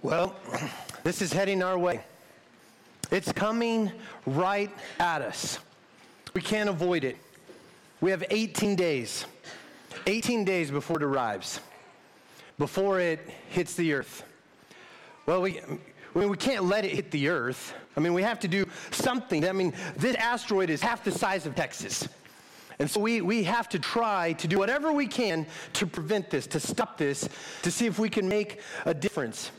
Well, this is heading our way. It's coming right at us. We can't avoid it. We have 18 days. 18 days before it arrives, before it hits the earth. Well, we, I mean, we can't let it hit the earth. I mean, we have to do something. I mean, this asteroid is half the size of Texas. And so we, we have to try to do whatever we can to prevent this, to stop this, to see if we can make a difference.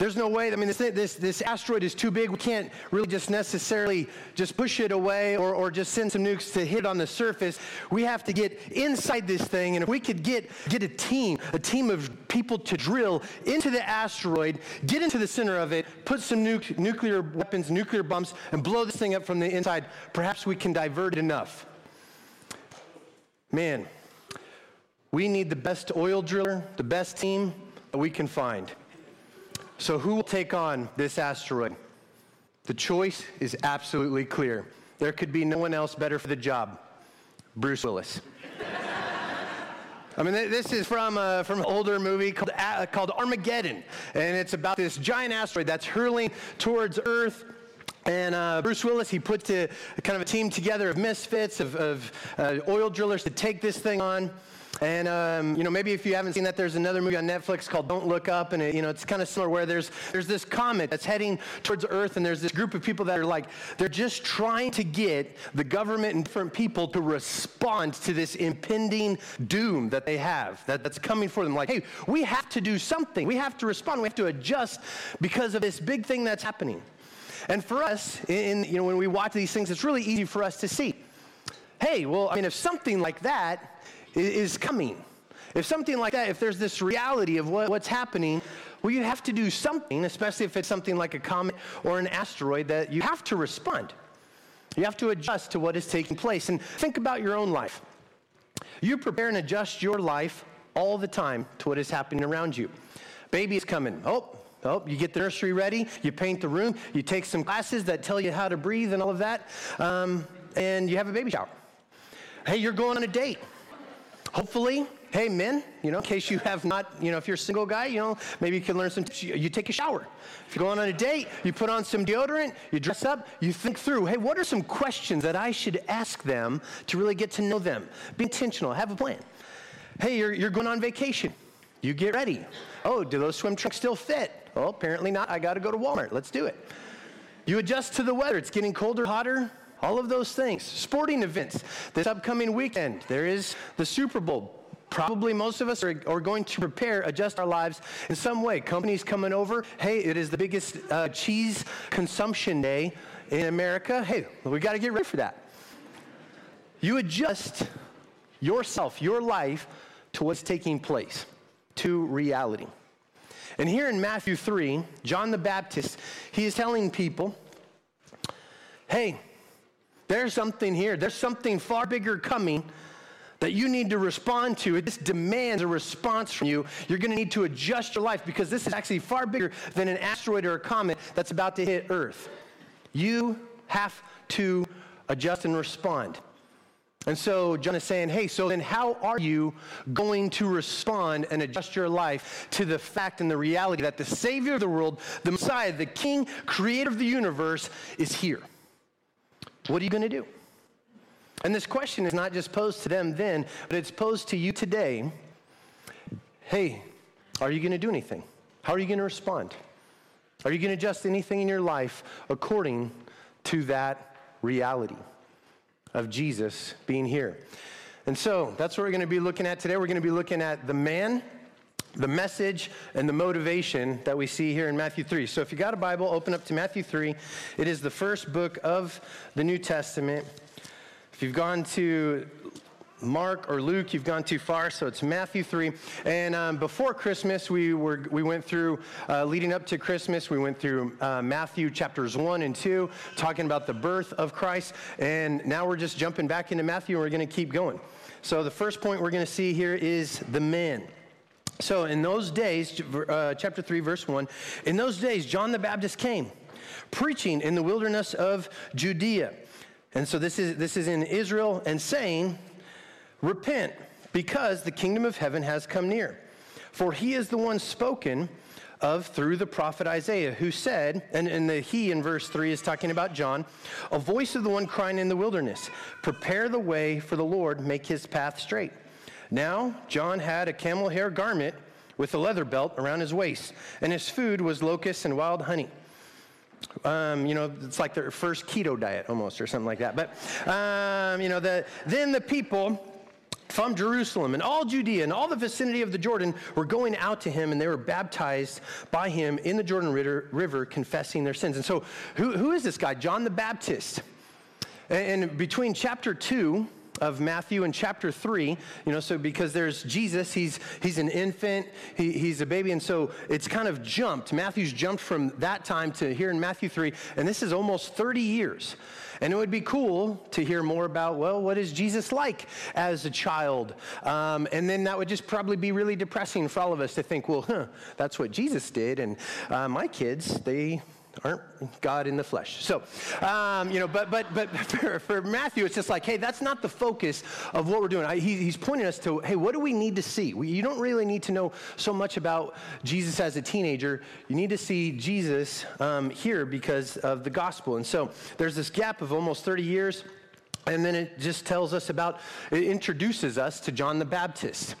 There's no way, I mean, this, this, this asteroid is too big. We can't really just necessarily just push it away or, or just send some nukes to hit on the surface. We have to get inside this thing. And if we could get, get a team, a team of people to drill into the asteroid, get into the center of it, put some nu- nuclear weapons, nuclear bombs, and blow this thing up from the inside, perhaps we can divert it enough. Man, we need the best oil driller, the best team that we can find. So, who will take on this asteroid? The choice is absolutely clear. There could be no one else better for the job Bruce Willis. I mean, this is from, uh, from an older movie called, uh, called Armageddon. And it's about this giant asteroid that's hurling towards Earth. And uh, Bruce Willis, he puts a, kind of a team together of misfits, of, of uh, oil drillers to take this thing on. And, um, you know, maybe if you haven't seen that, there's another movie on Netflix called Don't Look Up. And, it, you know, it's kind of similar where there's, there's this comet that's heading towards Earth, and there's this group of people that are like, they're just trying to get the government and different people to respond to this impending doom that they have, that, that's coming for them. Like, hey, we have to do something. We have to respond. We have to adjust because of this big thing that's happening. And for us, in, you know, when we watch these things, it's really easy for us to see. Hey, well, I mean, if something like that is coming. If something like that, if there's this reality of what, what's happening, well, you have to do something, especially if it's something like a comet or an asteroid, that you have to respond. You have to adjust to what is taking place. And think about your own life. You prepare and adjust your life all the time to what is happening around you. Baby is coming. Oh, oh, you get the nursery ready, you paint the room, you take some classes that tell you how to breathe and all of that, um, and you have a baby shower. Hey, you're going on a date. Hopefully, hey, men, you know, in case you have not, you know, if you're a single guy, you know, maybe you can learn some, you take a shower. If you're going on a date, you put on some deodorant, you dress up, you think through, hey, what are some questions that I should ask them to really get to know them? Be intentional, have a plan. Hey, you're, you're going on vacation. You get ready. Oh, do those swim trunks still fit? Oh, apparently not. I got to go to Walmart. Let's do it. You adjust to the weather. It's getting colder, hotter all of those things. Sporting events. This upcoming weekend, there is the Super Bowl. Probably most of us are, are, going to prepare, adjust our lives in some way. Companies coming over. Hey, it is the biggest uh, cheese consumption day in America. Hey, we got to get ready for that. You adjust yourself, your life, to what's taking place, to reality. And here in Matthew 3, John the Baptist, he is telling people, hey, there's something here. There's something far bigger coming that you need to respond to. This demands a response from you. You're going to need to adjust your life because this is actually far bigger than an asteroid or a comet that's about to hit Earth. You have to adjust and respond. And so John is saying, hey, so then how are you going to respond and adjust your life to the fact and the reality that the Savior of the world, the Messiah, the King, creator of the universe, is here? What are you going to do? And this question is not just posed to them then, but it's posed to you today. Hey, are you going to do anything? How are you going to respond? Are you going to adjust anything in your life according to that reality of Jesus being here? And so that's what we're going to be looking at today. We're going to be looking at the man the message and the motivation that we see here in Matthew 3. So if you got a Bible, open up to Matthew 3. It is the first book of the New Testament. If you've gone to Mark or Luke, you've gone too far, so it's Matthew 3. And um, before Christmas, we, were, we went through, uh, leading up to Christmas, we went through uh, Matthew chapters 1 and 2, talking about the birth of Christ. And now we're just jumping back into Matthew, and we're going to keep going. So the first point we're going to see here is the man. So in those days, uh, chapter 3, verse 1, in those days, John the Baptist came preaching in the wilderness of Judea. And so this is, this is in Israel and saying, Repent, because the kingdom of heaven has come near. For he is the one spoken of through the prophet Isaiah, who said, and, and the he in verse 3 is talking about John, a voice of the one crying in the wilderness, prepare the way for the Lord, make his path straight. Now, John had a camel hair garment with a leather belt around his waist, and his food was locusts and wild honey. Um, you know, it's like their first keto diet almost, or something like that. But, um, you know, the, then the people from Jerusalem and all Judea and all the vicinity of the Jordan were going out to him and they were baptized by him in the Jordan River, confessing their sins. And so, who, who is this guy? John the Baptist. And, and between chapter 2 of Matthew in chapter 3, you know, so because there's Jesus, he's, he's an infant, he, he's a baby, and so it's kind of jumped. Matthew's jumped from that time to here in Matthew 3, and this is almost 30 years. And it would be cool to hear more about, well, what is Jesus like as a child? Um, and then that would just probably be really depressing for all of us to think, well, huh, that's what Jesus did. And uh, my kids, they aren't God in the flesh. So, um, you know, but but but for, for, Matthew, it's just like, hey, that's not the focus of what we're doing. I, he, he's pointing us to, hey, what do we need to see? We, you don't really need to know so much about Jesus as a teenager. You need to see Jesus um, here because of the gospel. And so, there's this gap of almost 30 years, and then it just tells us about, it introduces us to John the Baptist.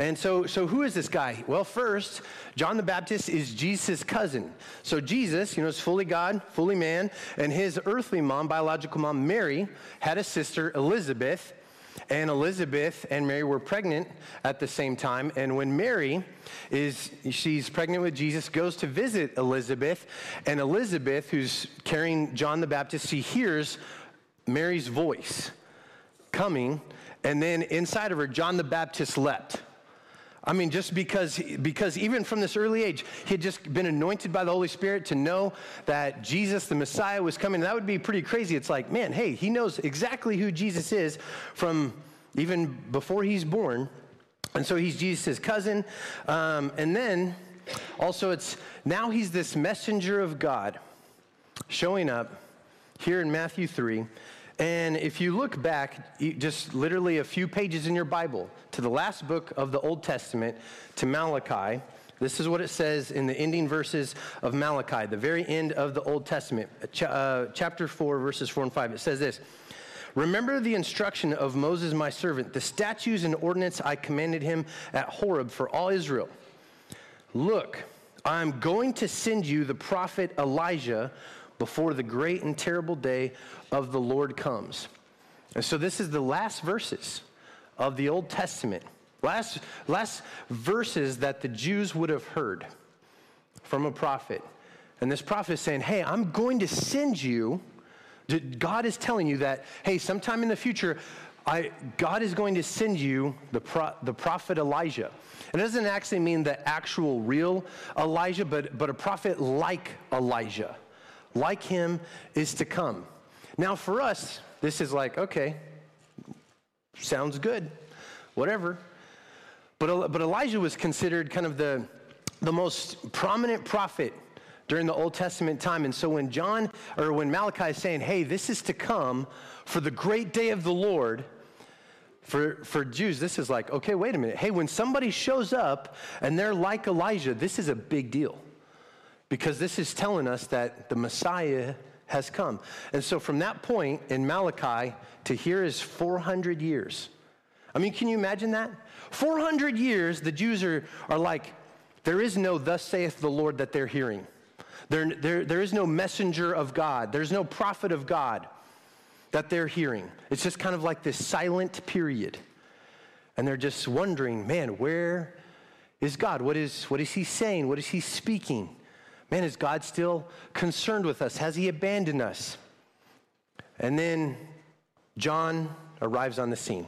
And so, so who is this guy? Well, first, John the Baptist is Jesus' cousin. So Jesus, you know, is fully God, fully man, and his earthly mom, biological mom, Mary, had a sister, Elizabeth, and Elizabeth and Mary were pregnant at the same time. And when Mary is, she's pregnant with Jesus, goes to visit Elizabeth, and Elizabeth, who's carrying John the Baptist, she hears Mary's voice coming, and then inside of her, John the Baptist leapt. I mean, just because, because even from this early age, he had just been anointed by the Holy Spirit to know that Jesus, the Messiah, was coming. That would be pretty crazy. It's like, man, hey, he knows exactly who Jesus is from even before he's born. And so he's Jesus' cousin. Um, and then also, it's now he's this messenger of God showing up here in Matthew 3. And if you look back, just literally a few pages in your Bible, to the last book of the Old Testament, to Malachi, this is what it says in the ending verses of Malachi, the very end of the Old Testament, uh, chapter 4, verses 4 and 5. It says this Remember the instruction of Moses, my servant, the statutes and ordinance I commanded him at Horeb for all Israel. Look, I'm going to send you the prophet Elijah before the great and terrible day of the Lord comes. And so this is the last verses of the Old Testament. Last, last verses that the Jews would have heard from a prophet. And this prophet is saying, Hey, I'm going to send you. God is telling you that, hey, sometime in the future, I, God is going to send you the, pro, the prophet Elijah. It doesn't actually mean the actual real Elijah, but, but a prophet like Elijah like him is to come. Now, for us, this is like, okay, sounds good, whatever. But, but Elijah was considered kind of the, the most prominent prophet during the Old Testament time. And so when John, or when Malachi is saying, hey, this is to come for the great day of the Lord, for, for Jews, this is like, okay, wait a minute. Hey, when somebody shows up and they're like Elijah, this is a big deal because this is telling us that the Messiah has come. And so from that point in Malachi to here is 400 years. I mean, can you imagine that? 400 years, the Jews are, are like, there is no thus saith the Lord that they're hearing. There, there, there is no messenger of God. There's no prophet of God that they're hearing. It's just kind of like this silent period. And they're just wondering, man, where is God? What is, what is he saying? What is he speaking? Man, is God still concerned with us? Has he abandoned us? And then John arrives on the scene.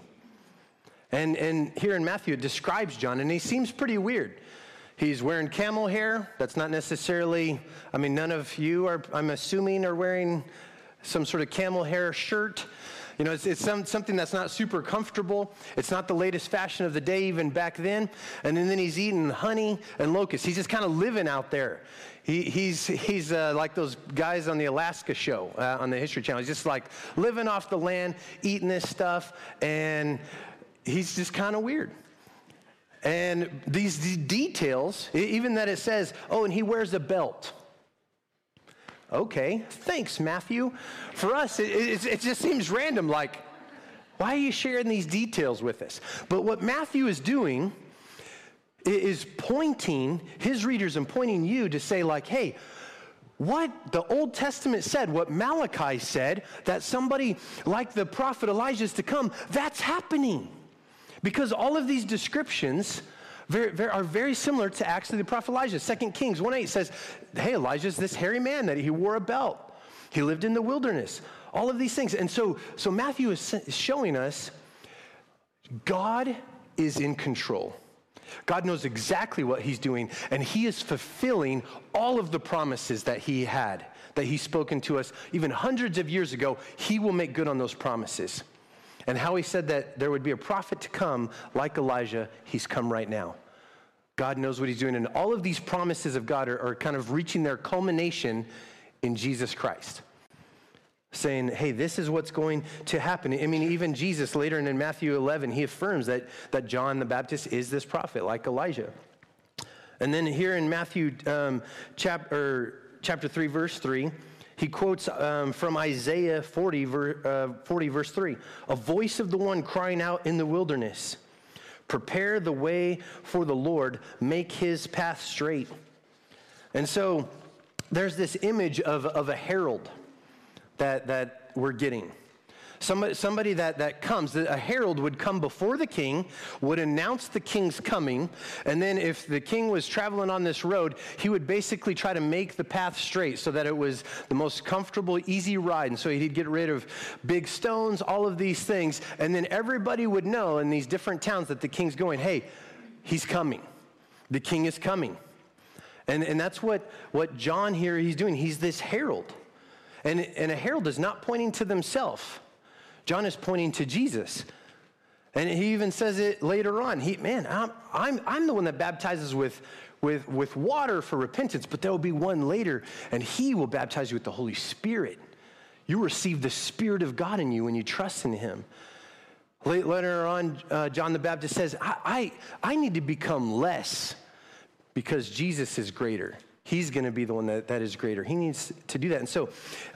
And, and here in Matthew, it describes John, and he seems pretty weird. He's wearing camel hair. That's not necessarily, I mean, none of you are, I'm assuming, are wearing some sort of camel hair shirt. You know, it's, it's some, something that's not super comfortable. It's not the latest fashion of the day, even back then. And then, then he's eating honey and locusts. He's just kind of living out there. He, he's he's uh, like those guys on the Alaska show uh, on the History Channel. He's just like living off the land, eating this stuff, and he's just kind of weird. And these, details, even that it says, oh, and he wears a belt. Okay, thanks, Matthew. For us, it, it, it just seems random, like, why are you sharing these details with us? But what Matthew is doing is pointing his readers and pointing you to say, like, hey, what the Old Testament said, what Malachi said, that somebody like the prophet Elijah is to come, that's happening. Because all of these descriptions very, very, are very similar to Acts of the prophet Elijah. 2 Kings 1 8 says, hey, Elijah's this hairy man that he wore a belt. He lived in the wilderness. All of these things. And so, so Matthew is showing us God is in control. God knows exactly what he's doing, and he is fulfilling all of the promises that he had, that he's spoken to us even hundreds of years ago. He will make good on those promises. And how he said that there would be a prophet to come like Elijah, he's come right now. God knows what he's doing. And all of these promises of God are, are kind of reaching their culmination in Jesus Christ saying, hey, this is what's going to happen. I mean, even Jesus later in Matthew 11, he affirms that, that John the Baptist is this prophet, like Elijah. And then here in Matthew um, chapter, chapter 3, verse 3, he quotes um, from Isaiah 40, ver, uh, 40, verse 3 A voice of the one crying out in the wilderness, Prepare the way for the Lord, make his path straight. And so there's this image of, of a herald that, that we're getting. Somebody, somebody that, that comes, a herald would come before the king, would announce the king's coming, and then if the king was traveling on this road, he would basically try to make the path straight so that it was the most comfortable, easy ride. And so he'd get rid of big stones, all of these things, and then everybody would know in these different towns that the king's going, hey, he's coming. The king is coming. And, and that's what, what John here, he's doing. He's this herald. And, and a herald is not pointing to themselves. John is pointing to Jesus. And he even says it later on. He, man, I'm, I'm, I'm the one that baptizes with, with, with water for repentance, but there will be one later, and he will baptize you with the Holy Spirit. You receive the Spirit of God in you when you trust in him. Later on, uh, John the Baptist says, I, I, I need to become less because Jesus is greater. He's going to be the one that, that is greater. He needs to do that. And so,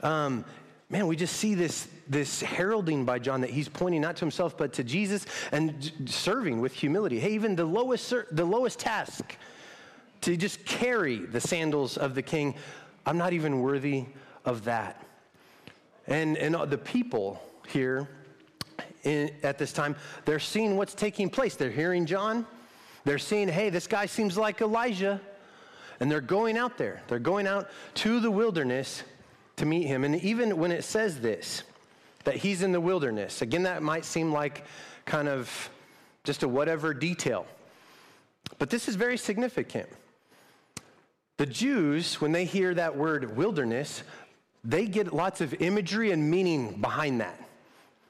um, man, we just see this, this heralding by John that he's pointing not to himself, but to Jesus and serving with humility. Hey, even the lowest, the lowest task to just carry the sandals of the king, I'm not even worthy of that. And, and the people here in, at this time, they're seeing what's taking place. They're hearing John. They're seeing, hey, this guy seems like Elijah. And they're going out there. They're going out to the wilderness to meet him. And even when it says this, that he's in the wilderness, again, that might seem like kind of just a whatever detail. But this is very significant. The Jews, when they hear that word wilderness, they get lots of imagery and meaning behind that.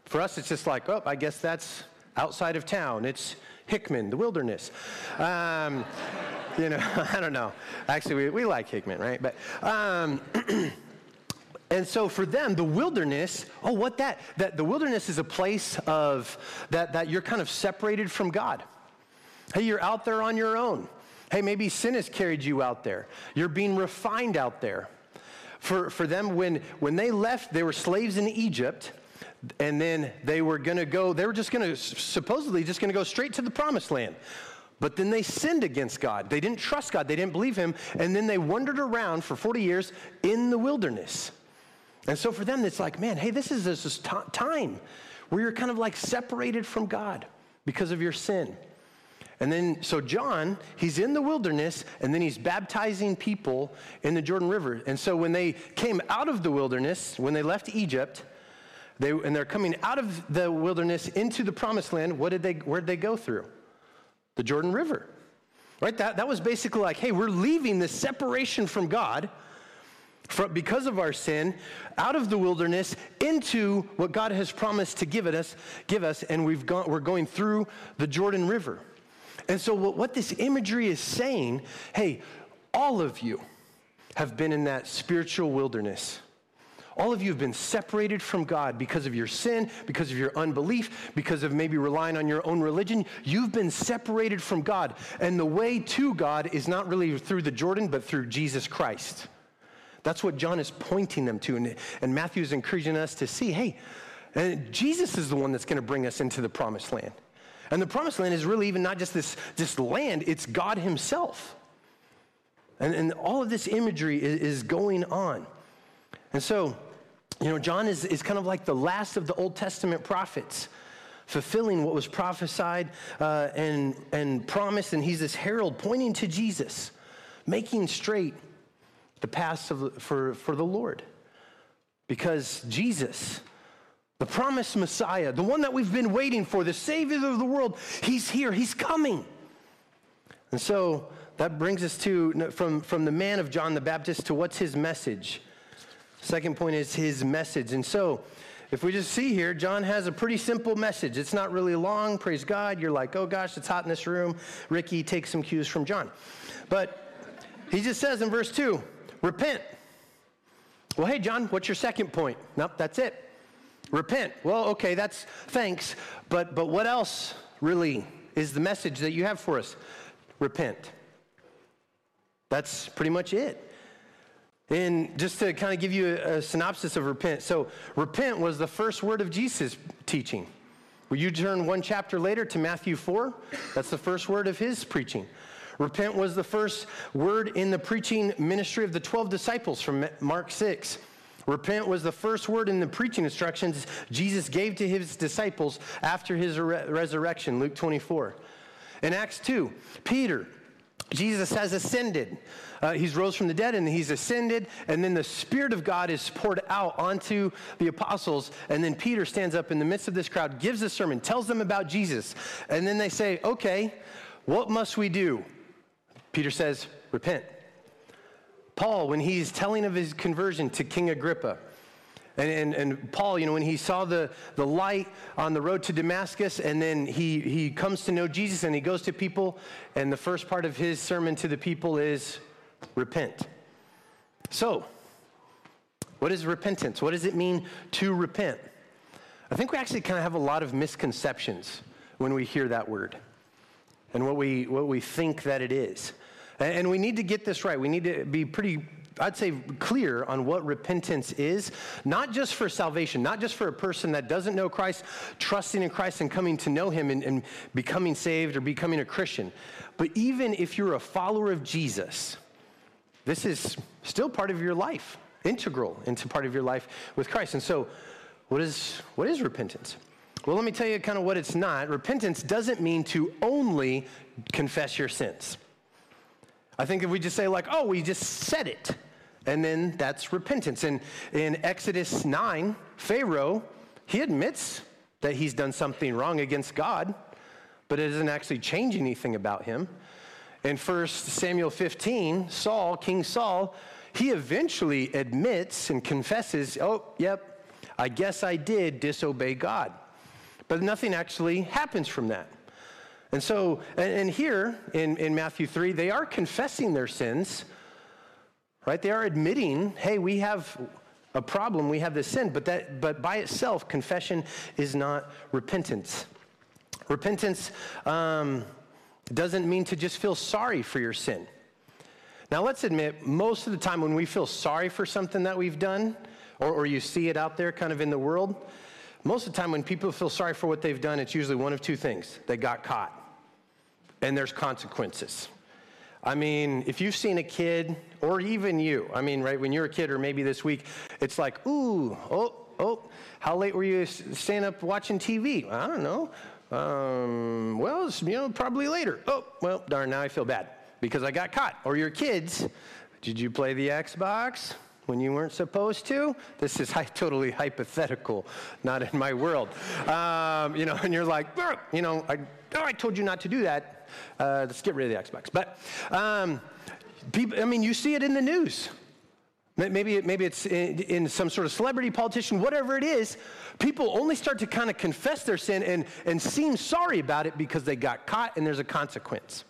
For us, it's just like, oh, I guess that's outside of town. It's Hickman, the wilderness. Um, you know, I don't know. Actually, we, we like Hickman, right? But, um, and so for them, the wilderness, oh, what that? That the wilderness is a place of, that, that you're kind of separated from God. Hey, you're out there on your own. Hey, maybe sin has carried you out there. You're being refined out there. For, for them, when, when they left, they were slaves in Egypt, and then they were going to go, they were just going to, supposedly, just going to go straight to the promised land. But then they sinned against God. They didn't trust God. They didn't believe Him. And then they wandered around for 40 years in the wilderness. And so for them, it's like, man, hey, this is this time where you're kind of like separated from God because of your sin. And then, so John, he's in the wilderness, and then he's baptizing people in the Jordan River. And so when they came out of the wilderness, when they left Egypt, they, and they're coming out of the wilderness into the promised land, what did they, where did they go through? the Jordan River. Right? That, that was basically like, hey, we're leaving this separation from God from, because of our sin out of the wilderness into what God has promised to give, it us, give us, and we've gone, we're going through the Jordan River. And so, what, what this imagery is saying hey, all of you have been in that spiritual wilderness. All of you have been separated from God because of your sin, because of your unbelief, because of maybe relying on your own religion. You've been separated from God. And the way to God is not really through the Jordan, but through Jesus Christ. That's what John is pointing them to. And, and Matthew is encouraging us to see hey, and Jesus is the one that's going to bring us into the promised land. And the promised land is really even not just this, this land, it's God Himself. And, and all of this imagery is, is going on. And so, you know, John is, is kind of like the last of the Old Testament prophets, fulfilling what was prophesied uh, and, and promised. And he's this herald pointing to Jesus, making straight the paths of, for, for the Lord. Because Jesus, the promised Messiah, the one that we've been waiting for, the Savior of the world, he's here, he's coming. And so that brings us to from, from the man of John the Baptist to what's his message. Second point is his message. And so, if we just see here, John has a pretty simple message. It's not really long, praise God. You're like, oh gosh, it's hot in this room. Ricky, take some cues from John. But he just says in verse 2 repent. Well, hey, John, what's your second point? Nope, that's it. Repent. Well, okay, that's thanks. But, but what else really is the message that you have for us? Repent. That's pretty much it. And just to kind of give you a, a, synopsis of repent. So, repent was the first word of Jesus' teaching. Will you turn one chapter later to Matthew 4? That's the first word of his preaching. Repent was the first word in the preaching ministry of the 12 disciples from Mark 6. Repent was the first word in the preaching instructions Jesus gave to his disciples after his re- resurrection, Luke 24. In Acts 2, Peter, Jesus has ascended. Uh, he's rose from the dead and he's ascended, and then the Spirit of God is poured out onto the apostles. And then Peter stands up in the midst of this crowd, gives a sermon, tells them about Jesus. And then they say, Okay, what must we do? Peter says, Repent. Paul, when he's telling of his conversion to King Agrippa, and, and, and, Paul, you know, when he saw the, the light on the road to Damascus, and then he, he comes to know Jesus and he goes to people, and the first part of his sermon to the people is repent. So, what is repentance? What does it mean to repent? I think we actually kind of have a lot of misconceptions when we hear that word and what we, what we think that it is. And we need to get this right. We need to be pretty I'd say clear on what repentance is, not just for salvation, not just for a person that doesn't know Christ, trusting in Christ and coming to know Him and, and, becoming saved or becoming a Christian, but even if you're a follower of Jesus, this is still part of your life, integral into part of your life with Christ. And so, what is, what is repentance? Well, let me tell you kind of what it's not. Repentance doesn't mean to only confess your sins. I think if we just say, like, oh, we just said it, and then that's repentance. And in Exodus 9, Pharaoh, he admits that he's done something wrong against God, but it doesn't actually change anything about him. In 1 Samuel 15, Saul, King Saul, he eventually admits and confesses, oh, yep, I guess I did disobey God. But nothing actually happens from that. And so, and, here in, in Matthew 3, they are confessing their sins, right? They are admitting, hey, we have a problem, we have this sin, but, that, but by itself, confession is not repentance. Repentance um, doesn't mean to just feel sorry for your sin. Now, let's admit, most of the time when we feel sorry for something that we've done, or, or you see it out there kind of in the world, most of the time when people feel sorry for what they've done, it's usually one of two things they got caught, and there's consequences. I mean, if you've seen a kid, or even you, I mean, right, when you're a kid, or maybe this week, it's like, ooh, oh, oh, how late were you staying up watching TV? I don't know. Um, well, you know, probably later. Oh, well, darn, now I feel bad because I got caught. Or your kids, did you play the Xbox? when you weren't supposed to. This is totally hypothetical, not in my world. Um, you know, and you're like, you know, I, oh, I told you not to do that. Uh, let's get rid of the Xbox. But um, people, I mean, you see it in the news. Maybe, maybe it's in, in, some sort of celebrity politician, whatever it is. People only start to kind of confess their sin and, and seem sorry about it because they got caught and there's a consequence.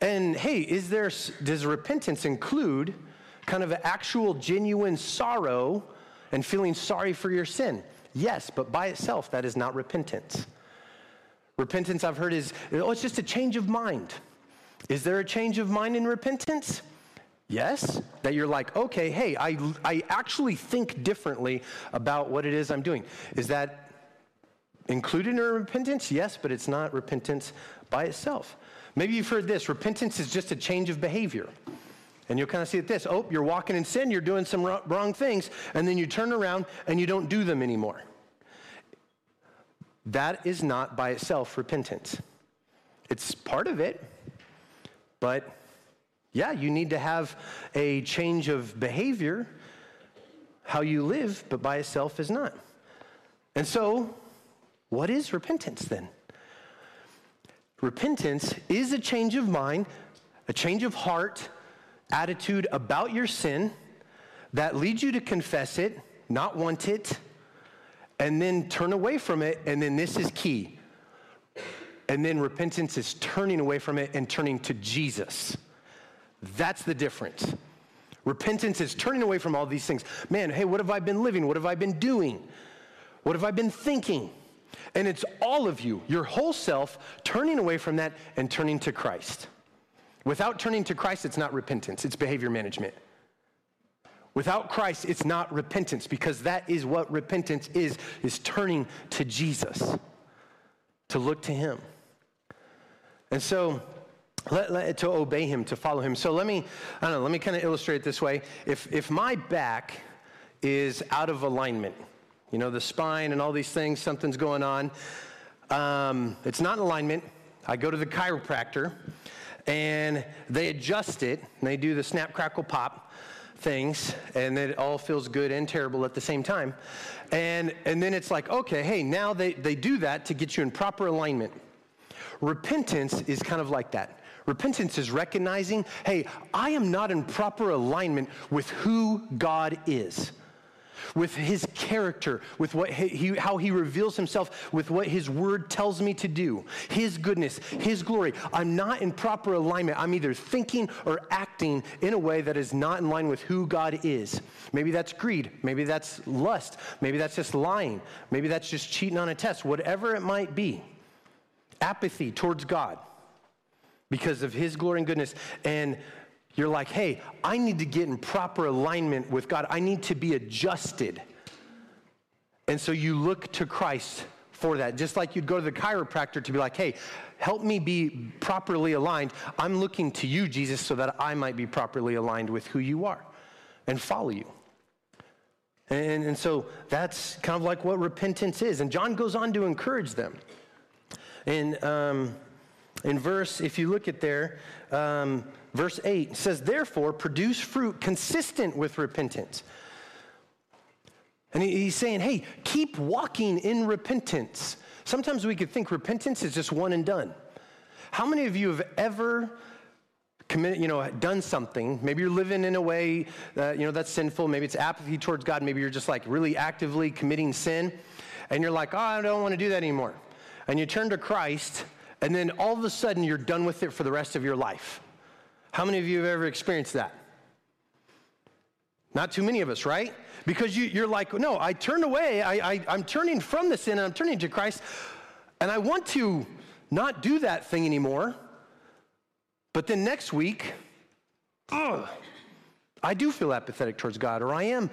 And hey, is there, does repentance include kind of actual, genuine sorrow and feeling sorry for your sin. Yes, but by itself, that is not repentance. Repentance, I've heard, is oh, it's just a change of mind. Is there a change of mind in repentance? Yes, that you're like, okay, hey, I, I actually think differently about what it is I'm doing. Is that included in repentance? Yes, but it's not repentance by itself. Maybe you've heard this repentance is just a change of behavior. And you'll kind of see it this oh, you're walking in sin, you're doing some wrong things, and then you turn around and you don't do them anymore. That is not by itself repentance. It's part of it, but yeah, you need to have a change of behavior, how you live, but by itself is not. And so, what is repentance then? Repentance is a change of mind, a change of heart, attitude about your sin that leads you to confess it, not want it, and then turn away from it. And then this is key. And then repentance is turning away from it and turning to Jesus. That's the difference. Repentance is turning away from all these things. Man, hey, what have I been living? What have I been doing? What have I been thinking? And it's all of you, your whole self, turning away from that and turning to Christ. Without turning to Christ, it's not repentance, it's behavior management. Without Christ, it's not repentance because that is what repentance is, is turning to Jesus, to look to him. And so, let, let, to obey him, to follow him. So let me, I don't know, let me kind of illustrate it this way. If, if my back is out of alignment, you know, the spine and all these things, something's going on, um, it's not in alignment, I go to the chiropractor and they adjust it, and they do the snap, crackle, pop things, and it all feels good and terrible at the same time. And, and then it's like, okay, hey, now they, they do that to get you in proper alignment. Repentance is kind of like that. Repentance is recognizing, hey, I am not in proper alignment with who God is with his character, with what he, how he reveals himself, with what his word tells me to do, his goodness, his glory. I'm not in proper alignment. I'm either thinking or acting in a way that is not in line with who God is. Maybe that's greed. Maybe that's lust. Maybe that's just lying. Maybe that's just cheating on a test. Whatever it might be. Apathy towards God because of his glory and goodness. And you're like, hey, I need to get in proper alignment with God. I need to be adjusted. And so you look to Christ for that. Just like you'd go to the chiropractor to be like, hey, help me be properly aligned. I'm looking to you, Jesus, so that I might be properly aligned with who you are and follow you. And, and so that's kind of like what repentance is. And John goes on to encourage them. And um, in verse, if you look at there, um, verse 8 says, Therefore, produce fruit consistent with repentance. And he's saying, hey, keep walking in repentance. Sometimes we could think repentance is just one and done. How many of you have ever committed, you know, done something? Maybe you're living in a way that, you know, that's sinful. Maybe it's apathy towards God. Maybe you're just like really actively committing sin. And you're like, oh, I don't want to do that anymore. And you turn to Christ and then all of a sudden you're done with it for the rest of your life. How many of you have ever experienced that? Not too many of us, right? Because you, are like, no, I turned away. I, I, I'm turning from the sin and I'm turning to Christ. And I want to not do that thing anymore. But then next week, ugh, I do feel apathetic towards God, or I am,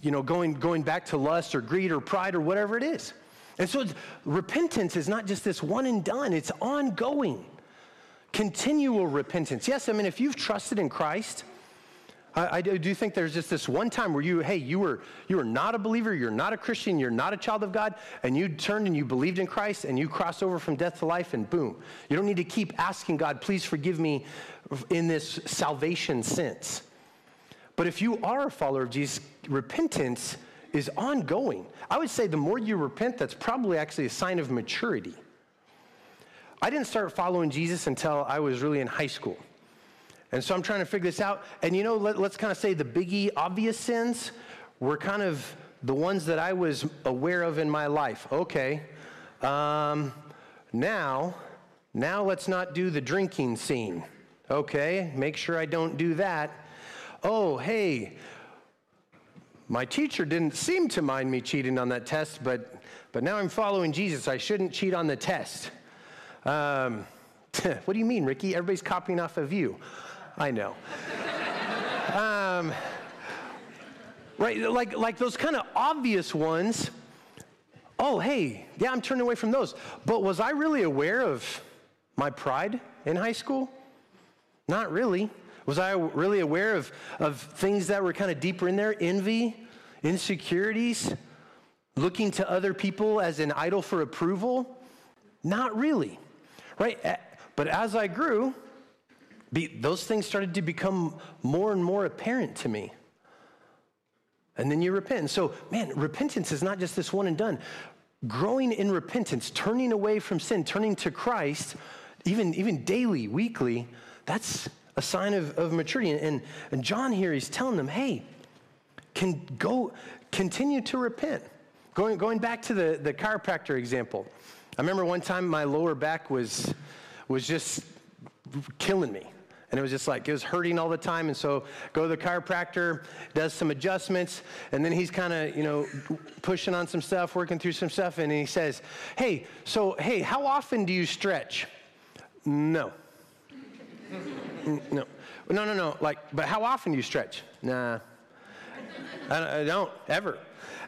you know, going, going back to lust or greed or pride or whatever it is. And so repentance is not just this one and done, it's ongoing, continual repentance. Yes, I mean, if you've trusted in Christ, I, I do think there's just this one time where you, hey, you were, you were not a believer, you're not a Christian, you're not a child of God, and you turned and you believed in Christ and you crossed over from death to life, and boom. You don't need to keep asking God, please forgive me in this salvation sense. But if you are a follower of Jesus, repentance is ongoing. I would say the more you repent, that's probably actually a sign of maturity. I didn't start following Jesus until I was really in high school. And so I'm trying to figure this out. And you know, let, us kind of say the biggie, obvious sins were kind of the ones that I was aware of in my life. Okay, um, now, now let's not do the drinking scene. Okay, make sure I don't do that. oh, hey, my teacher didn't seem to mind me cheating on that test, but, but now I'm following Jesus. I shouldn't cheat on the test. Um, what do you mean, Ricky? Everybody's copying off of you. I know. um, right? Like, like those kind of obvious ones. Oh, hey, yeah, I'm turning away from those. But was I really aware of my pride in high school? Not really. Was I really aware of, of things that were kind of deeper in there? Envy, insecurities, looking to other people as an idol for approval? Not really, right? Eh, but as I grew, those things started to become more and more apparent to me. And then you repent. And so, man, repentance is not just this one and done. Growing in repentance, turning away from sin, turning to Christ, even, even daily, weekly, that's a sign of, of maturity. And, and John here, he's telling them, hey, can go continue to repent. Going, going back to the, the chiropractor example, I remember one time my lower back was, was just killing me. And it was just like, it was hurting all the time. And so go to the chiropractor, does some adjustments, and then he's kind of, you know, pushing on some stuff, working through some stuff. And he says, hey, so, hey, how often do you stretch? No. no. No, no, no. Like, but how often do you stretch? Nah. I don't, ever.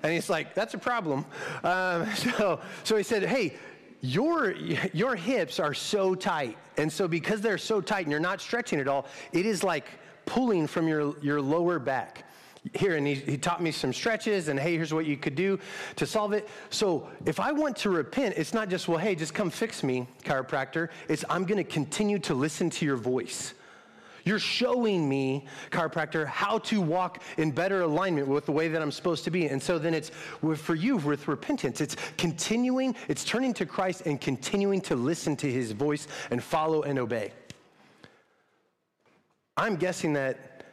And he's like, that's a problem. Um, so, so he said, hey, your, your hips are so tight. And so, because they're so tight and you're not stretching at all, it is like pulling from your, your lower back. Here, and he, he taught me some stretches, and hey, here's what you could do to solve it. So, if I want to repent, it's not just, well, hey, just come fix me, chiropractor. It's, I'm going to continue to listen to your voice. You're showing me, chiropractor, how to walk in better alignment with the way that I'm supposed to be. And so then it's for you with repentance, it's continuing, it's turning to Christ and continuing to listen to his voice and follow and obey. I'm guessing that,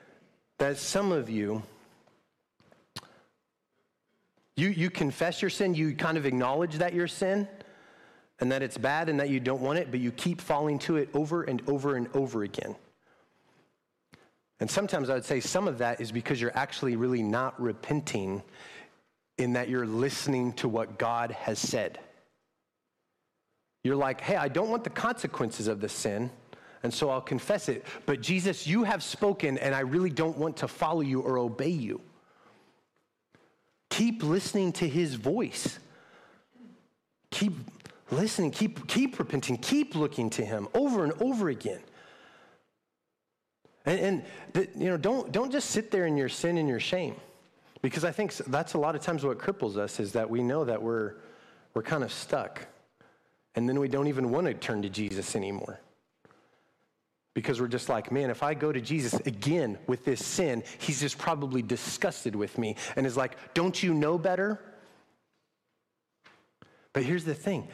that some of you, you, you confess your sin, you kind of acknowledge that your sin and that it's bad and that you don't want it, but you keep falling to it over and over and over again. And sometimes I would say some of that is because you're actually really not repenting in that you're listening to what God has said. You're like, hey, I don't want the consequences of this sin, and so I'll confess it. But Jesus, you have spoken, and I really don't want to follow you or obey you. Keep listening to his voice. Keep listening, keep, keep repenting, keep looking to him over and over again. And, and you know, don't, don't just sit there in your sin and your shame. Because I think that's a lot of times what cripples us is that we know that we're, we're kind of stuck. And then we don't even want to turn to Jesus anymore. Because we're just like, man, if I go to Jesus again with this sin, he's just probably disgusted with me and is like, don't you know better? But here's the thing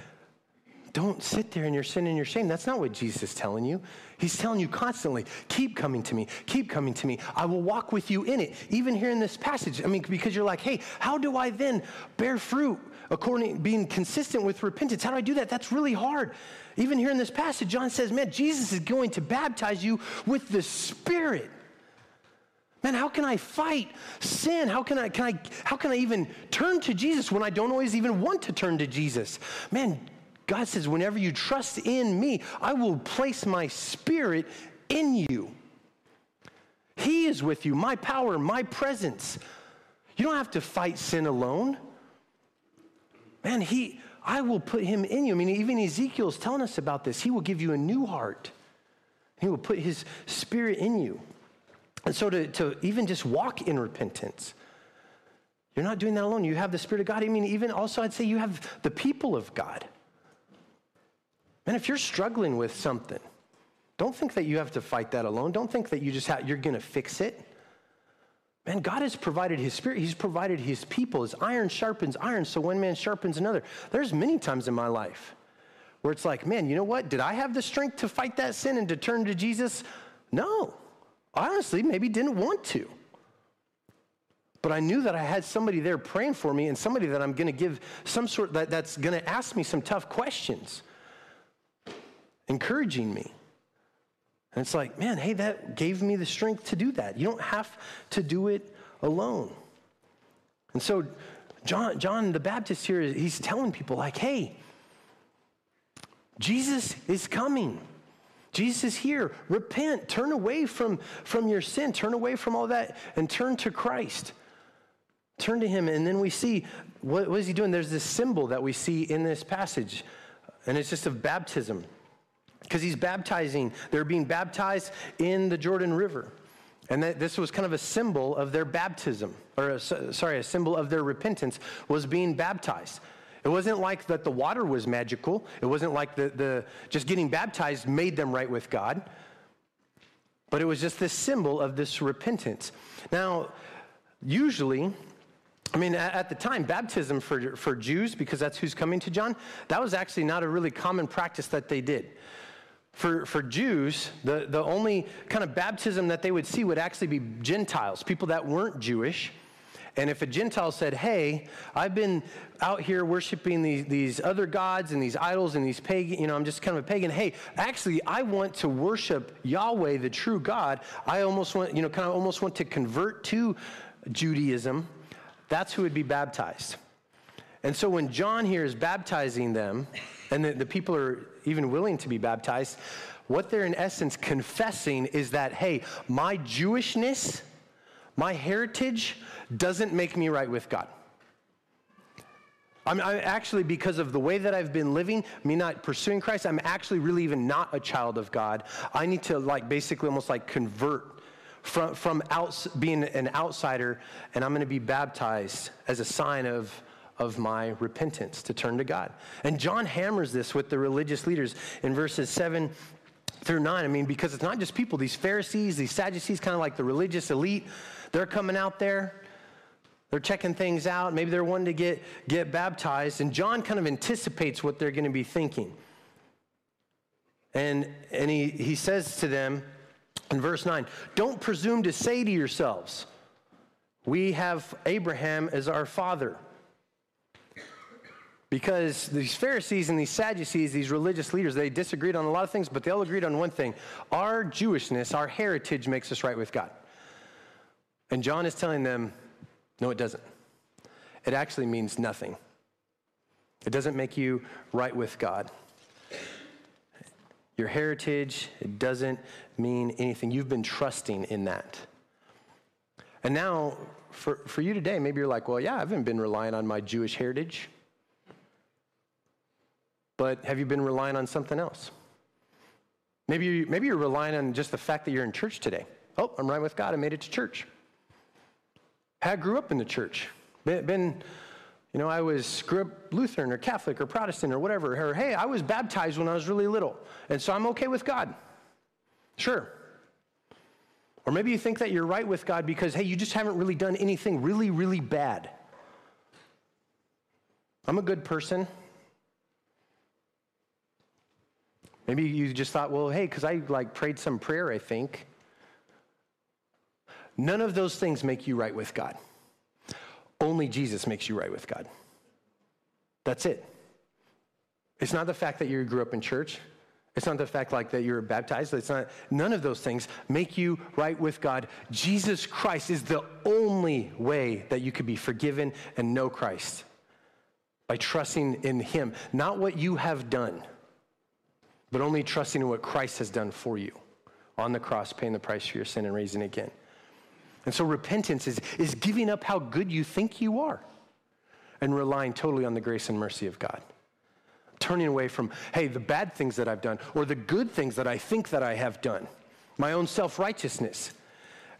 don't sit there in your sin and your shame. That's not what Jesus is telling you. He's telling you constantly, keep coming to me, keep coming to me. I will walk with you in it. Even here in this passage, I mean, because you're like, hey, how do I then bear fruit according being consistent with repentance? How do I do that? That's really hard. Even here in this passage, John says, man, Jesus is going to baptize you with the Spirit. Man, how can I fight sin? How can I, can I, how can I even turn to Jesus when I don't always even want to turn to Jesus? Man, God says, whenever you trust in me, I will place my spirit in you. He is with you, my power, my presence. You don't have to fight sin alone. Man, he, I will put him in you. I mean, even Ezekiel's telling us about this. He will give you a new heart. He will put his spirit in you. And so to, to even just walk in repentance, you're not doing that alone. You have the Spirit of God. I mean, even also, I'd say you have the people of God. Man, if you're struggling with something, don't think that you have to fight that alone. Don't think that you just have, you're going to fix it. Man, God has provided his spirit. He's provided his people. As iron sharpens iron, so one man sharpens another. There's many times in my life where it's like, man, you know what? Did I have the strength to fight that sin and to turn to Jesus? No. I honestly maybe didn't want to. But I knew that I had somebody there praying for me and somebody that I'm going to give some sort that, that's going to ask me some tough questions encouraging me. And it's like, man, hey, that gave me the strength to do that. You don't have to do it alone. And so, John, John the Baptist here, he's telling people, like, hey, Jesus is coming. Jesus is here. Repent. Turn away from, from your sin. Turn away from all that and turn to Christ. Turn to him. And then we see what, what is he doing? There's this symbol that we see in this passage, and it's just of baptism. Because he's baptizing, they're being baptized in the Jordan River. And that this was kind of a symbol of their baptism, or a, sorry, a symbol of their repentance was being baptized. It wasn't like that the water was magical. It wasn't like the, the just getting baptized made them right with God. But it was just this symbol of this repentance. Now, usually, I mean, at, the time, baptism for, for Jews, because that's who's coming to John, that was actually not a really common practice that they did. For, for Jews, the, the only kind of baptism that they would see would actually be Gentiles, people that weren't Jewish. And if a Gentile said, Hey, I've been out here worshiping these, these other gods and these idols and these pagan, you know, I'm just kind of a pagan. Hey, actually, I want to worship Yahweh, the true God. I almost want, you know, kind of almost want to convert to Judaism. That's who would be baptized. And so when John here is baptizing them, and the, the people are even willing to be baptized, what they're in essence confessing is that, hey, my Jewishness, my heritage, doesn't make me right with God. I'm, I'm, actually, because of the way that I've been living, me not pursuing Christ, I'm actually really even not a child of God. I need to, like, basically almost like convert from, from outs, being an outsider, and I'm going to be baptized as a sign of, of my repentance to turn to God. And John hammers this with the religious leaders in verses 7 through 9. I mean, because it's not just people, these Pharisees, these Sadducees, kind of like the religious elite, they're coming out there they're checking things out. Maybe they're wanting to get, get baptized. And John kind of anticipates what they're going to be thinking. And, and he, he says to them in verse 9, Don't presume to say to yourselves, We have Abraham as our father. Because these Pharisees and these Sadducees, these religious leaders, they disagreed on a lot of things, but they all agreed on one thing our Jewishness, our heritage makes us right with God. And John is telling them, no, it doesn't. It actually means nothing. It doesn't make you right with God. Your heritage, it doesn't mean anything. You've been trusting in that. And now, for, for you today, maybe you're like, well, yeah, I haven't been relying on my Jewish heritage. But have you been relying on something else? Maybe, you, maybe you're relying on just the fact that you're in church today. Oh, I'm right with God. I made it to church. I grew up in the church. Been, you know, I was grew up Lutheran or Catholic or Protestant or whatever. Or hey, I was baptized when I was really little, and so I'm okay with God. Sure. Or maybe you think that you're right with God because hey, you just haven't really done anything really, really bad. I'm a good person. Maybe you just thought, well, hey, because I like prayed some prayer, I think. None of those things make you right with God. Only Jesus makes you right with God. That's it. It's not the fact that you grew up in church. It's not the fact like that you're baptized. It's not none of those things make you right with God. Jesus Christ is the only way that you could be forgiven and know Christ. By trusting in him, not what you have done, but only trusting in what Christ has done for you on the cross, paying the price for your sin and raising again. And so repentance is, is giving up how good you think you are and relying totally on the grace and mercy of God. Turning away from, hey, the bad things that I've done or the good things that I think that I have done, my own self righteousness.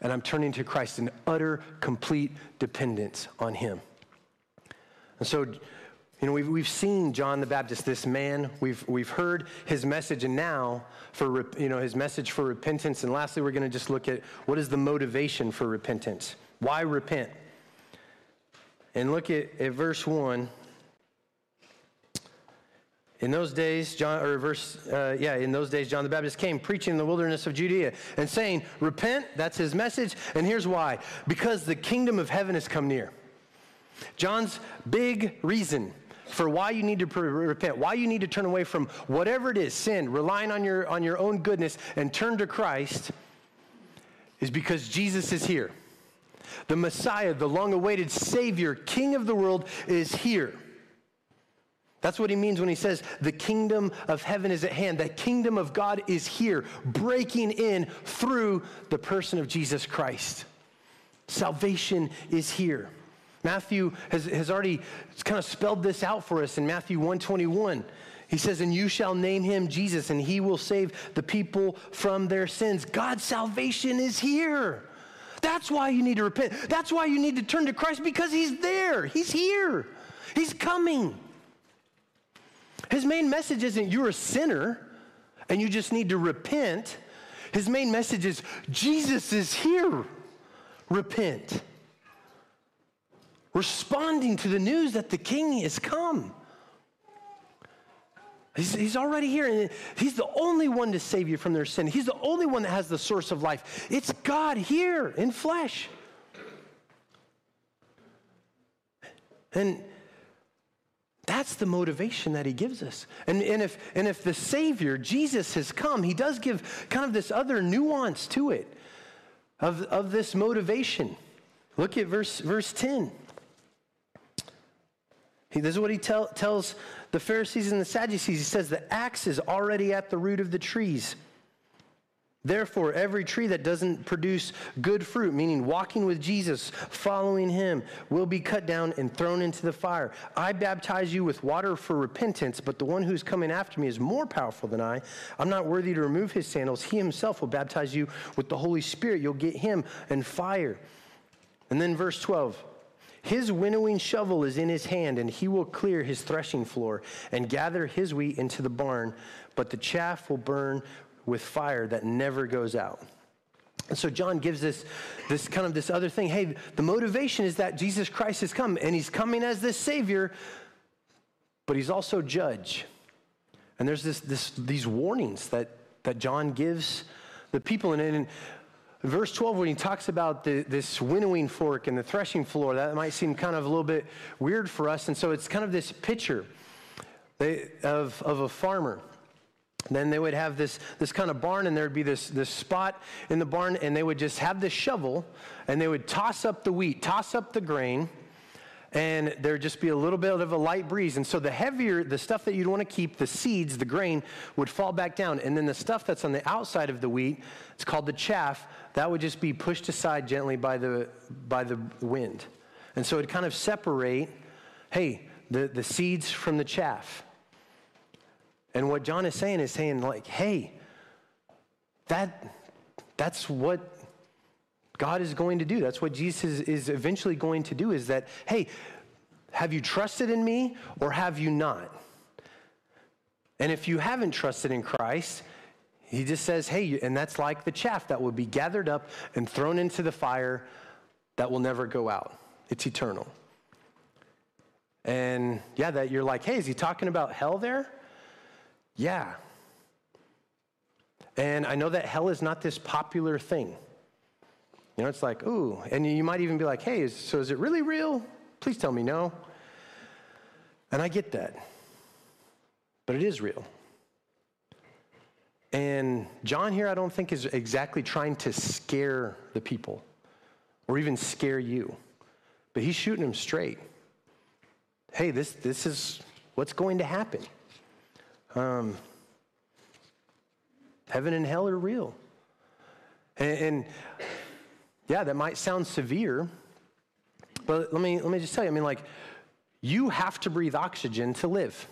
And I'm turning to Christ in utter, complete dependence on Him. And so you know, we've, we've seen John the Baptist, this man. We've, we've heard his message, and now for, you know, his message for repentance. And lastly, we're going to just look at what is the motivation for repentance. Why repent? And look at, at verse 1. In those days, John, or verse, uh, yeah, in those days, John the Baptist came preaching in the wilderness of Judea and saying, Repent, that's his message. And here's why because the kingdom of heaven has come near. John's big reason for why you need to pre- repent, why you need to turn away from whatever it is, sin, relying on your, on your own goodness, and turn to Christ, is because Jesus is here. The Messiah, the long awaited Savior, King of the world, is here. That's what he means when he says the kingdom of heaven is at hand. The kingdom of God is here, breaking in through the person of Jesus Christ. Salvation is here. Matthew has, has already kind of spelled this out for us in Matthew 121. He says, And you shall name him Jesus, and he will save the people from their sins. God's salvation is here. That's why you need to repent. That's why you need to turn to Christ because he's there. He's here. He's coming. His main message isn't you're a sinner and you just need to repent. His main message is Jesus is here. Repent. Responding to the news that the king has come. He's, he's, already here, and he's the only one to save you from their sin. He's the only one that has the source of life. It's God here in flesh. And that's the motivation that he gives us. And, and, if, and if the Savior, Jesus, has come, he does give kind of this other nuance to it of, of this motivation. Look at verse, verse 10. He, this is what he tell, tells the Pharisees and the Sadducees. He says, The axe is already at the root of the trees. Therefore, every tree that doesn't produce good fruit, meaning walking with Jesus, following him, will be cut down and thrown into the fire. I baptize you with water for repentance, but the one who's coming after me is more powerful than I. I'm not worthy to remove his sandals. He himself will baptize you with the Holy Spirit. You'll get him and fire. And then verse 12. His winnowing shovel is in his hand, and he will clear his threshing floor and gather his wheat into the barn, but the chaff will burn with fire that never goes out. And so John gives this, this kind of this other thing. Hey, the motivation is that Jesus Christ has come, and he's coming as this Savior, but he's also judge. And there's this, this, these warnings that, that John gives the people. And in verse 12, when he talks about the, this winnowing fork and the threshing floor, that might seem kind of a little bit weird for us. And so it's kind of this picture of, of a farmer. Then they would have this, this kind of barn, and there'd be this, this spot in the barn, and they would just have this shovel, and they would toss up the wheat, toss up the grain, and there'd just be a little bit of a light breeze. And so the heavier, the stuff that you'd want to keep, the seeds, the grain, would fall back down. And then the stuff that's on the outside of the wheat, it's called the chaff, that would just be pushed aside gently by the, by the wind. And so it'd kind of separate, hey, the, the seeds from the chaff. And what John is saying is saying, like, hey, that, that's what God is going to do. That's what Jesus is, eventually going to do is that, hey, have you trusted in me or have you not? And if you haven't trusted in Christ, he just says, hey, and that's like the chaff that will be gathered up and thrown into the fire that will never go out. It's eternal. And yeah, that you're like, hey, is he talking about hell there? Yeah. And I know that hell is not this popular thing. You know, it's like, ooh. And you might even be like, hey, is, so is it really real? Please tell me no. And I get that. But it is real. And John here, I don't think, is exactly trying to scare the people or even scare you. But he's shooting them straight. Hey, this, this is what's going to happen. Um, heaven and hell are real. And, and, yeah, that might sound severe, but let me, let me just tell you I mean, like, you have to breathe oxygen to live.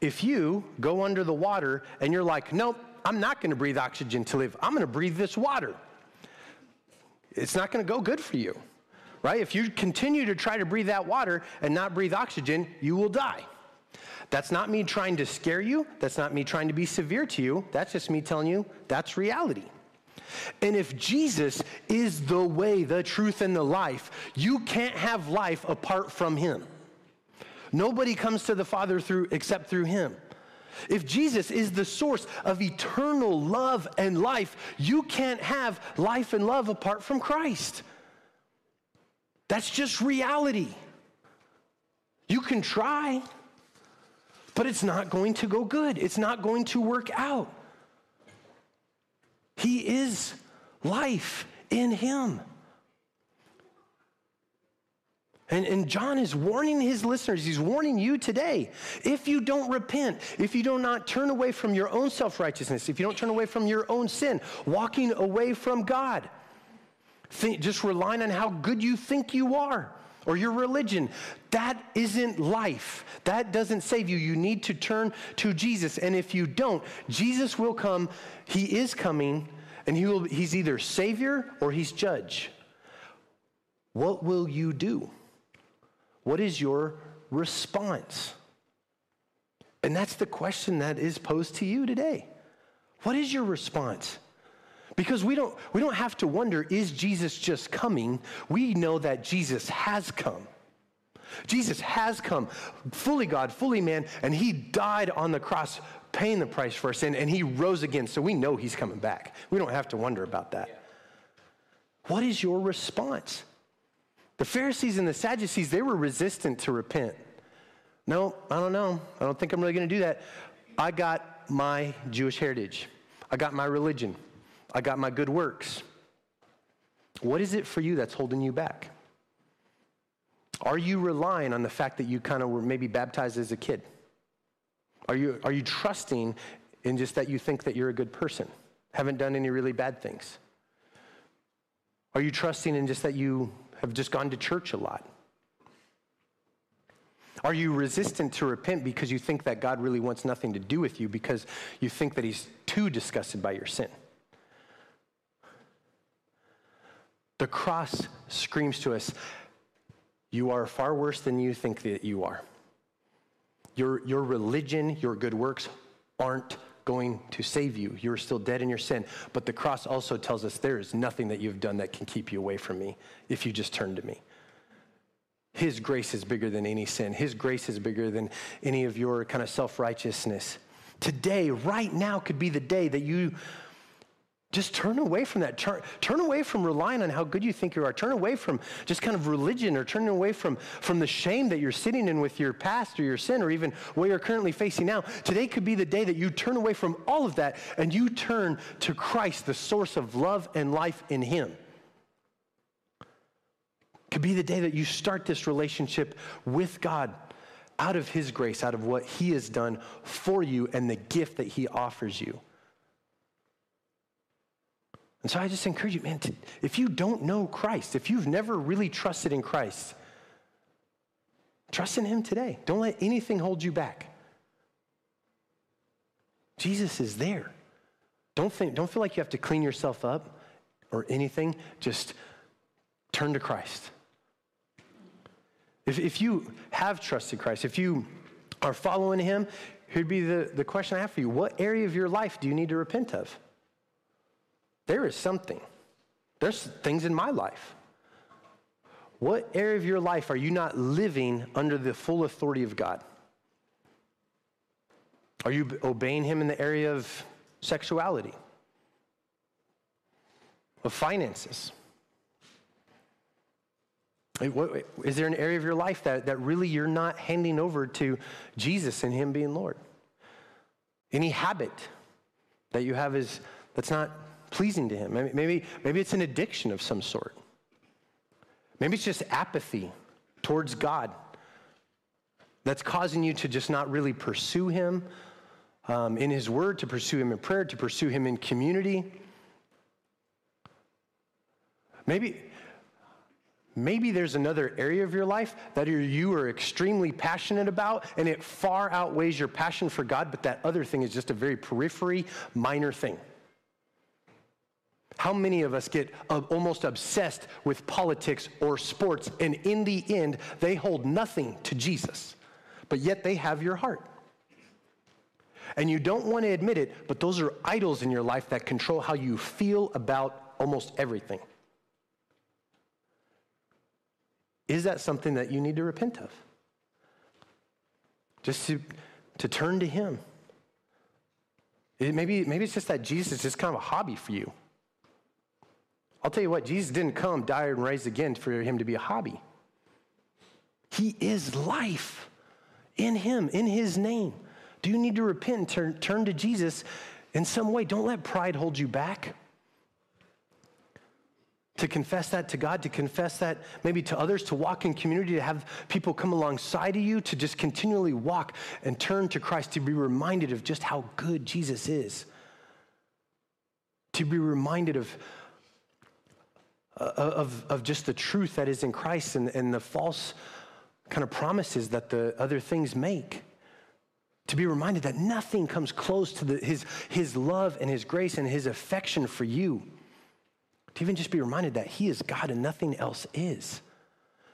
If you go under the water and you're like, nope, I'm not going to breathe oxygen to live, I'm going to breathe this water, it's not going to go good for you, right? If you continue to try to breathe that water and not breathe oxygen, you will die. That's not me trying to scare you. That's not me trying to be severe to you. That's just me telling you that's reality. And if Jesus is the way, the truth, and the life, you can't have life apart from him. Nobody comes to the Father through except through him. If Jesus is the source of eternal love and life, you can't have life and love apart from Christ. That's just reality. You can try, but it's not going to go good. It's not going to work out. He is life in Him. And, and, John is warning his listeners, he's warning you today. If you don't repent, if you do not turn away from your own self righteousness, if you don't turn away from your own sin, walking away from God, think, just relying on how good you think you are or your religion, that isn't life. That doesn't save you. You need to turn to Jesus. And if you don't, Jesus will come. He is coming, and he will, he's either Savior or he's Judge. What will you do? What is your response? And that's the question that is posed to you today. What is your response? Because we don't, we don't have to wonder, is Jesus just coming? We know that Jesus has come. Jesus has come, fully God, fully man, and he died on the cross, paying the price for our sin, and he rose again. So we know he's coming back. We don't have to wonder about that. What is your response? The Pharisees and the Sadducees, they were resistant to repent. No, I don't know. I don't think I'm really going to do that. I got my Jewish heritage, I got my religion, I got my good works. What is it for you that's holding you back? Are you relying on the fact that you kind of were maybe baptized as a kid? Are you, are you trusting in just that you think that you're a good person? Haven't done any really bad things? Are you trusting in just that you have just gone to church a lot? Are you resistant to repent because you think that God really wants nothing to do with you because you think that He's too disgusted by your sin? The cross screams to us you are far worse than you think that you are. Your, your religion, your good works aren't going to save you. You're still dead in your sin. But the cross also tells us there is nothing that you've done that can keep you away from me if you just turn to me. His grace is bigger than any sin. His grace is bigger than any of your kind of self righteousness. Today, right now, could be the day that you just turn away from that. Turn, turn away from relying on how good you think you are. Turn away from just kind of religion or turning away from, from the shame that you're sitting in with your past or your sin or even what you're currently facing now. Today could be the day that you turn away from all of that and you turn to Christ, the source of love and life in Him. Could be the day that you start this relationship with God out of His grace, out of what He has done for you and the gift that He offers you. And so I just encourage you, man, to, if you don't know Christ, if you've never really trusted in Christ, trust in Him today. Don't let anything hold you back. Jesus is there. Don't, think, don't feel like you have to clean yourself up or anything. Just turn to Christ. If, if you have trusted Christ, if you are following Him, here'd be the, the question I have for you What area of your life do you need to repent of? There is something. There's things in my life. What area of your life are you not living under the full authority of God? Are you obeying Him in the area of sexuality, of finances? Is there an area of your life that, that really you're not handing over to Jesus and Him being Lord? Any habit that you have is that's not pleasing to Him. Maybe, maybe it's an addiction of some sort. Maybe it's just apathy towards God that's causing you to just not really pursue Him um, in His Word, to pursue Him in prayer, to pursue Him in community. Maybe, maybe there's another area of your life that you are extremely passionate about and it far outweighs your passion for God, but that other thing is just a very periphery, minor thing. How many of us get uh, almost obsessed with politics or sports, and in the end, they hold nothing to Jesus, but yet they have your heart? And you don't want to admit it, but those are idols in your life that control how you feel about almost everything. Is that something that you need to repent of? Just to, to turn to Him. It, maybe, maybe it's just that Jesus is just kind of a hobby for you. I'll tell you what, Jesus didn't come, die, and rise again for him to be a hobby. He is life in Him, in His name. Do you need to repent and turn, turn to Jesus in some way? Don't let pride hold you back. To confess that to God, to confess that maybe to others, to walk in community, to have people come alongside of you, to just continually walk and turn to Christ, to be reminded of just how good Jesus is. To be reminded of, of, of just the truth that is in Christ and, and the false kind of promises that the other things make. To be reminded that nothing comes close to the, his, his love and his grace and his affection for you. To even just be reminded that he is God and nothing else is.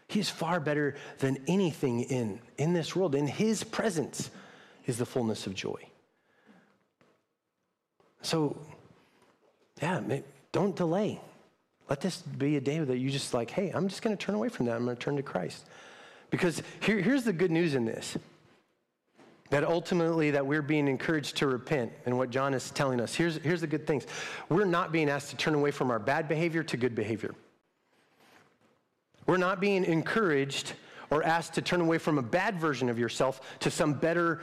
He is far better than anything in, in this world. In his presence is the fullness of joy. So, yeah, don't delay. Let this be a day that you just like, hey, I'm just going to turn away from that. I'm going to turn to Christ. Because here, here's the good news in this. That ultimately that we're being encouraged to repent and what john is telling us. Here's, here's the good things. We're not being asked to turn away from our bad behavior to good behavior. We're not being encouraged or asked to turn away from a bad version of yourself to some better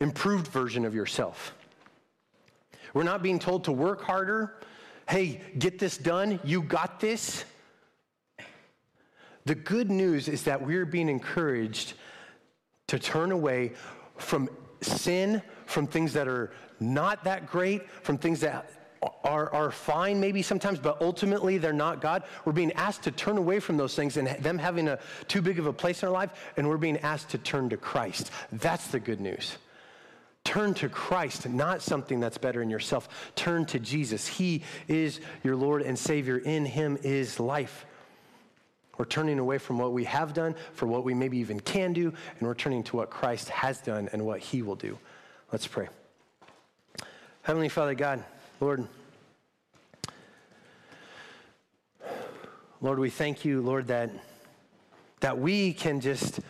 improved version of yourself. We're not being told to work harder hey get this done you got this the good news is that we're being encouraged to turn away from sin, from things that are not that great, from things that are, are fine maybe sometimes, but ultimately they're not God. We're being asked to turn away from those things and them having a too big of a place in our life, and we're being asked to turn to Christ. That's the good news. Turn to Christ, not something that's better in yourself. Turn to Jesus. He is your Lord and Savior. In Him is life. We're turning away from what we have done for what we maybe even can do, and we're turning to what Christ has done and what he will do. Let's pray. Heavenly Father God, Lord, Lord, we thank you, Lord, that, that we can just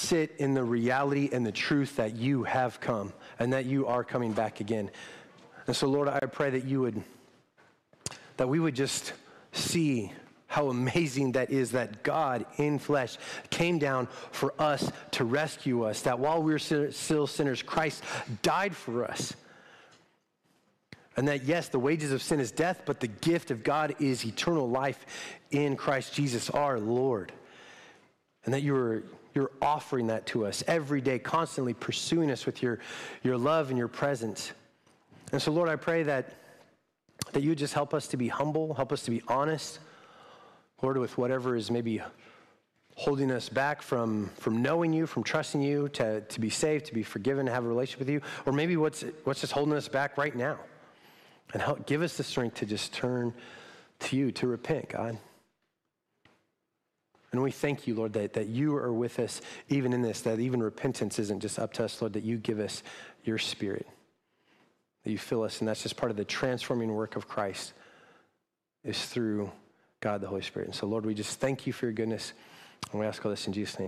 sit in the reality and the truth that you have come and that you are coming back again. And so, Lord, I pray that you would, that we would just see how amazing that is that God in flesh came down for us to rescue us, that while we were still sinners, Christ died for us. And that, yes, the wages of sin is death, but the gift of God is eternal life in Christ Jesus our Lord. And that you're, you're offering that to us every day, constantly pursuing us with your, your love and your presence. And so, Lord, I pray that, that you just help us to be humble, help us to be honest, Lord, with whatever is maybe holding us back from, from knowing you, from trusting you, to, to be saved, to be forgiven, to have a relationship with you, or maybe what's, what's just holding us back right now. And help give us the strength to just turn to you, to repent, God. And we thank you, Lord, that, that you are with us even in this, that even repentance isn't just up to us, Lord, that you give us your spirit, that you fill us, and that's just part of the transforming work of Christ is through God the Holy Spirit. And so, Lord, we just thank you for your goodness. And we ask all this in Jesus' name.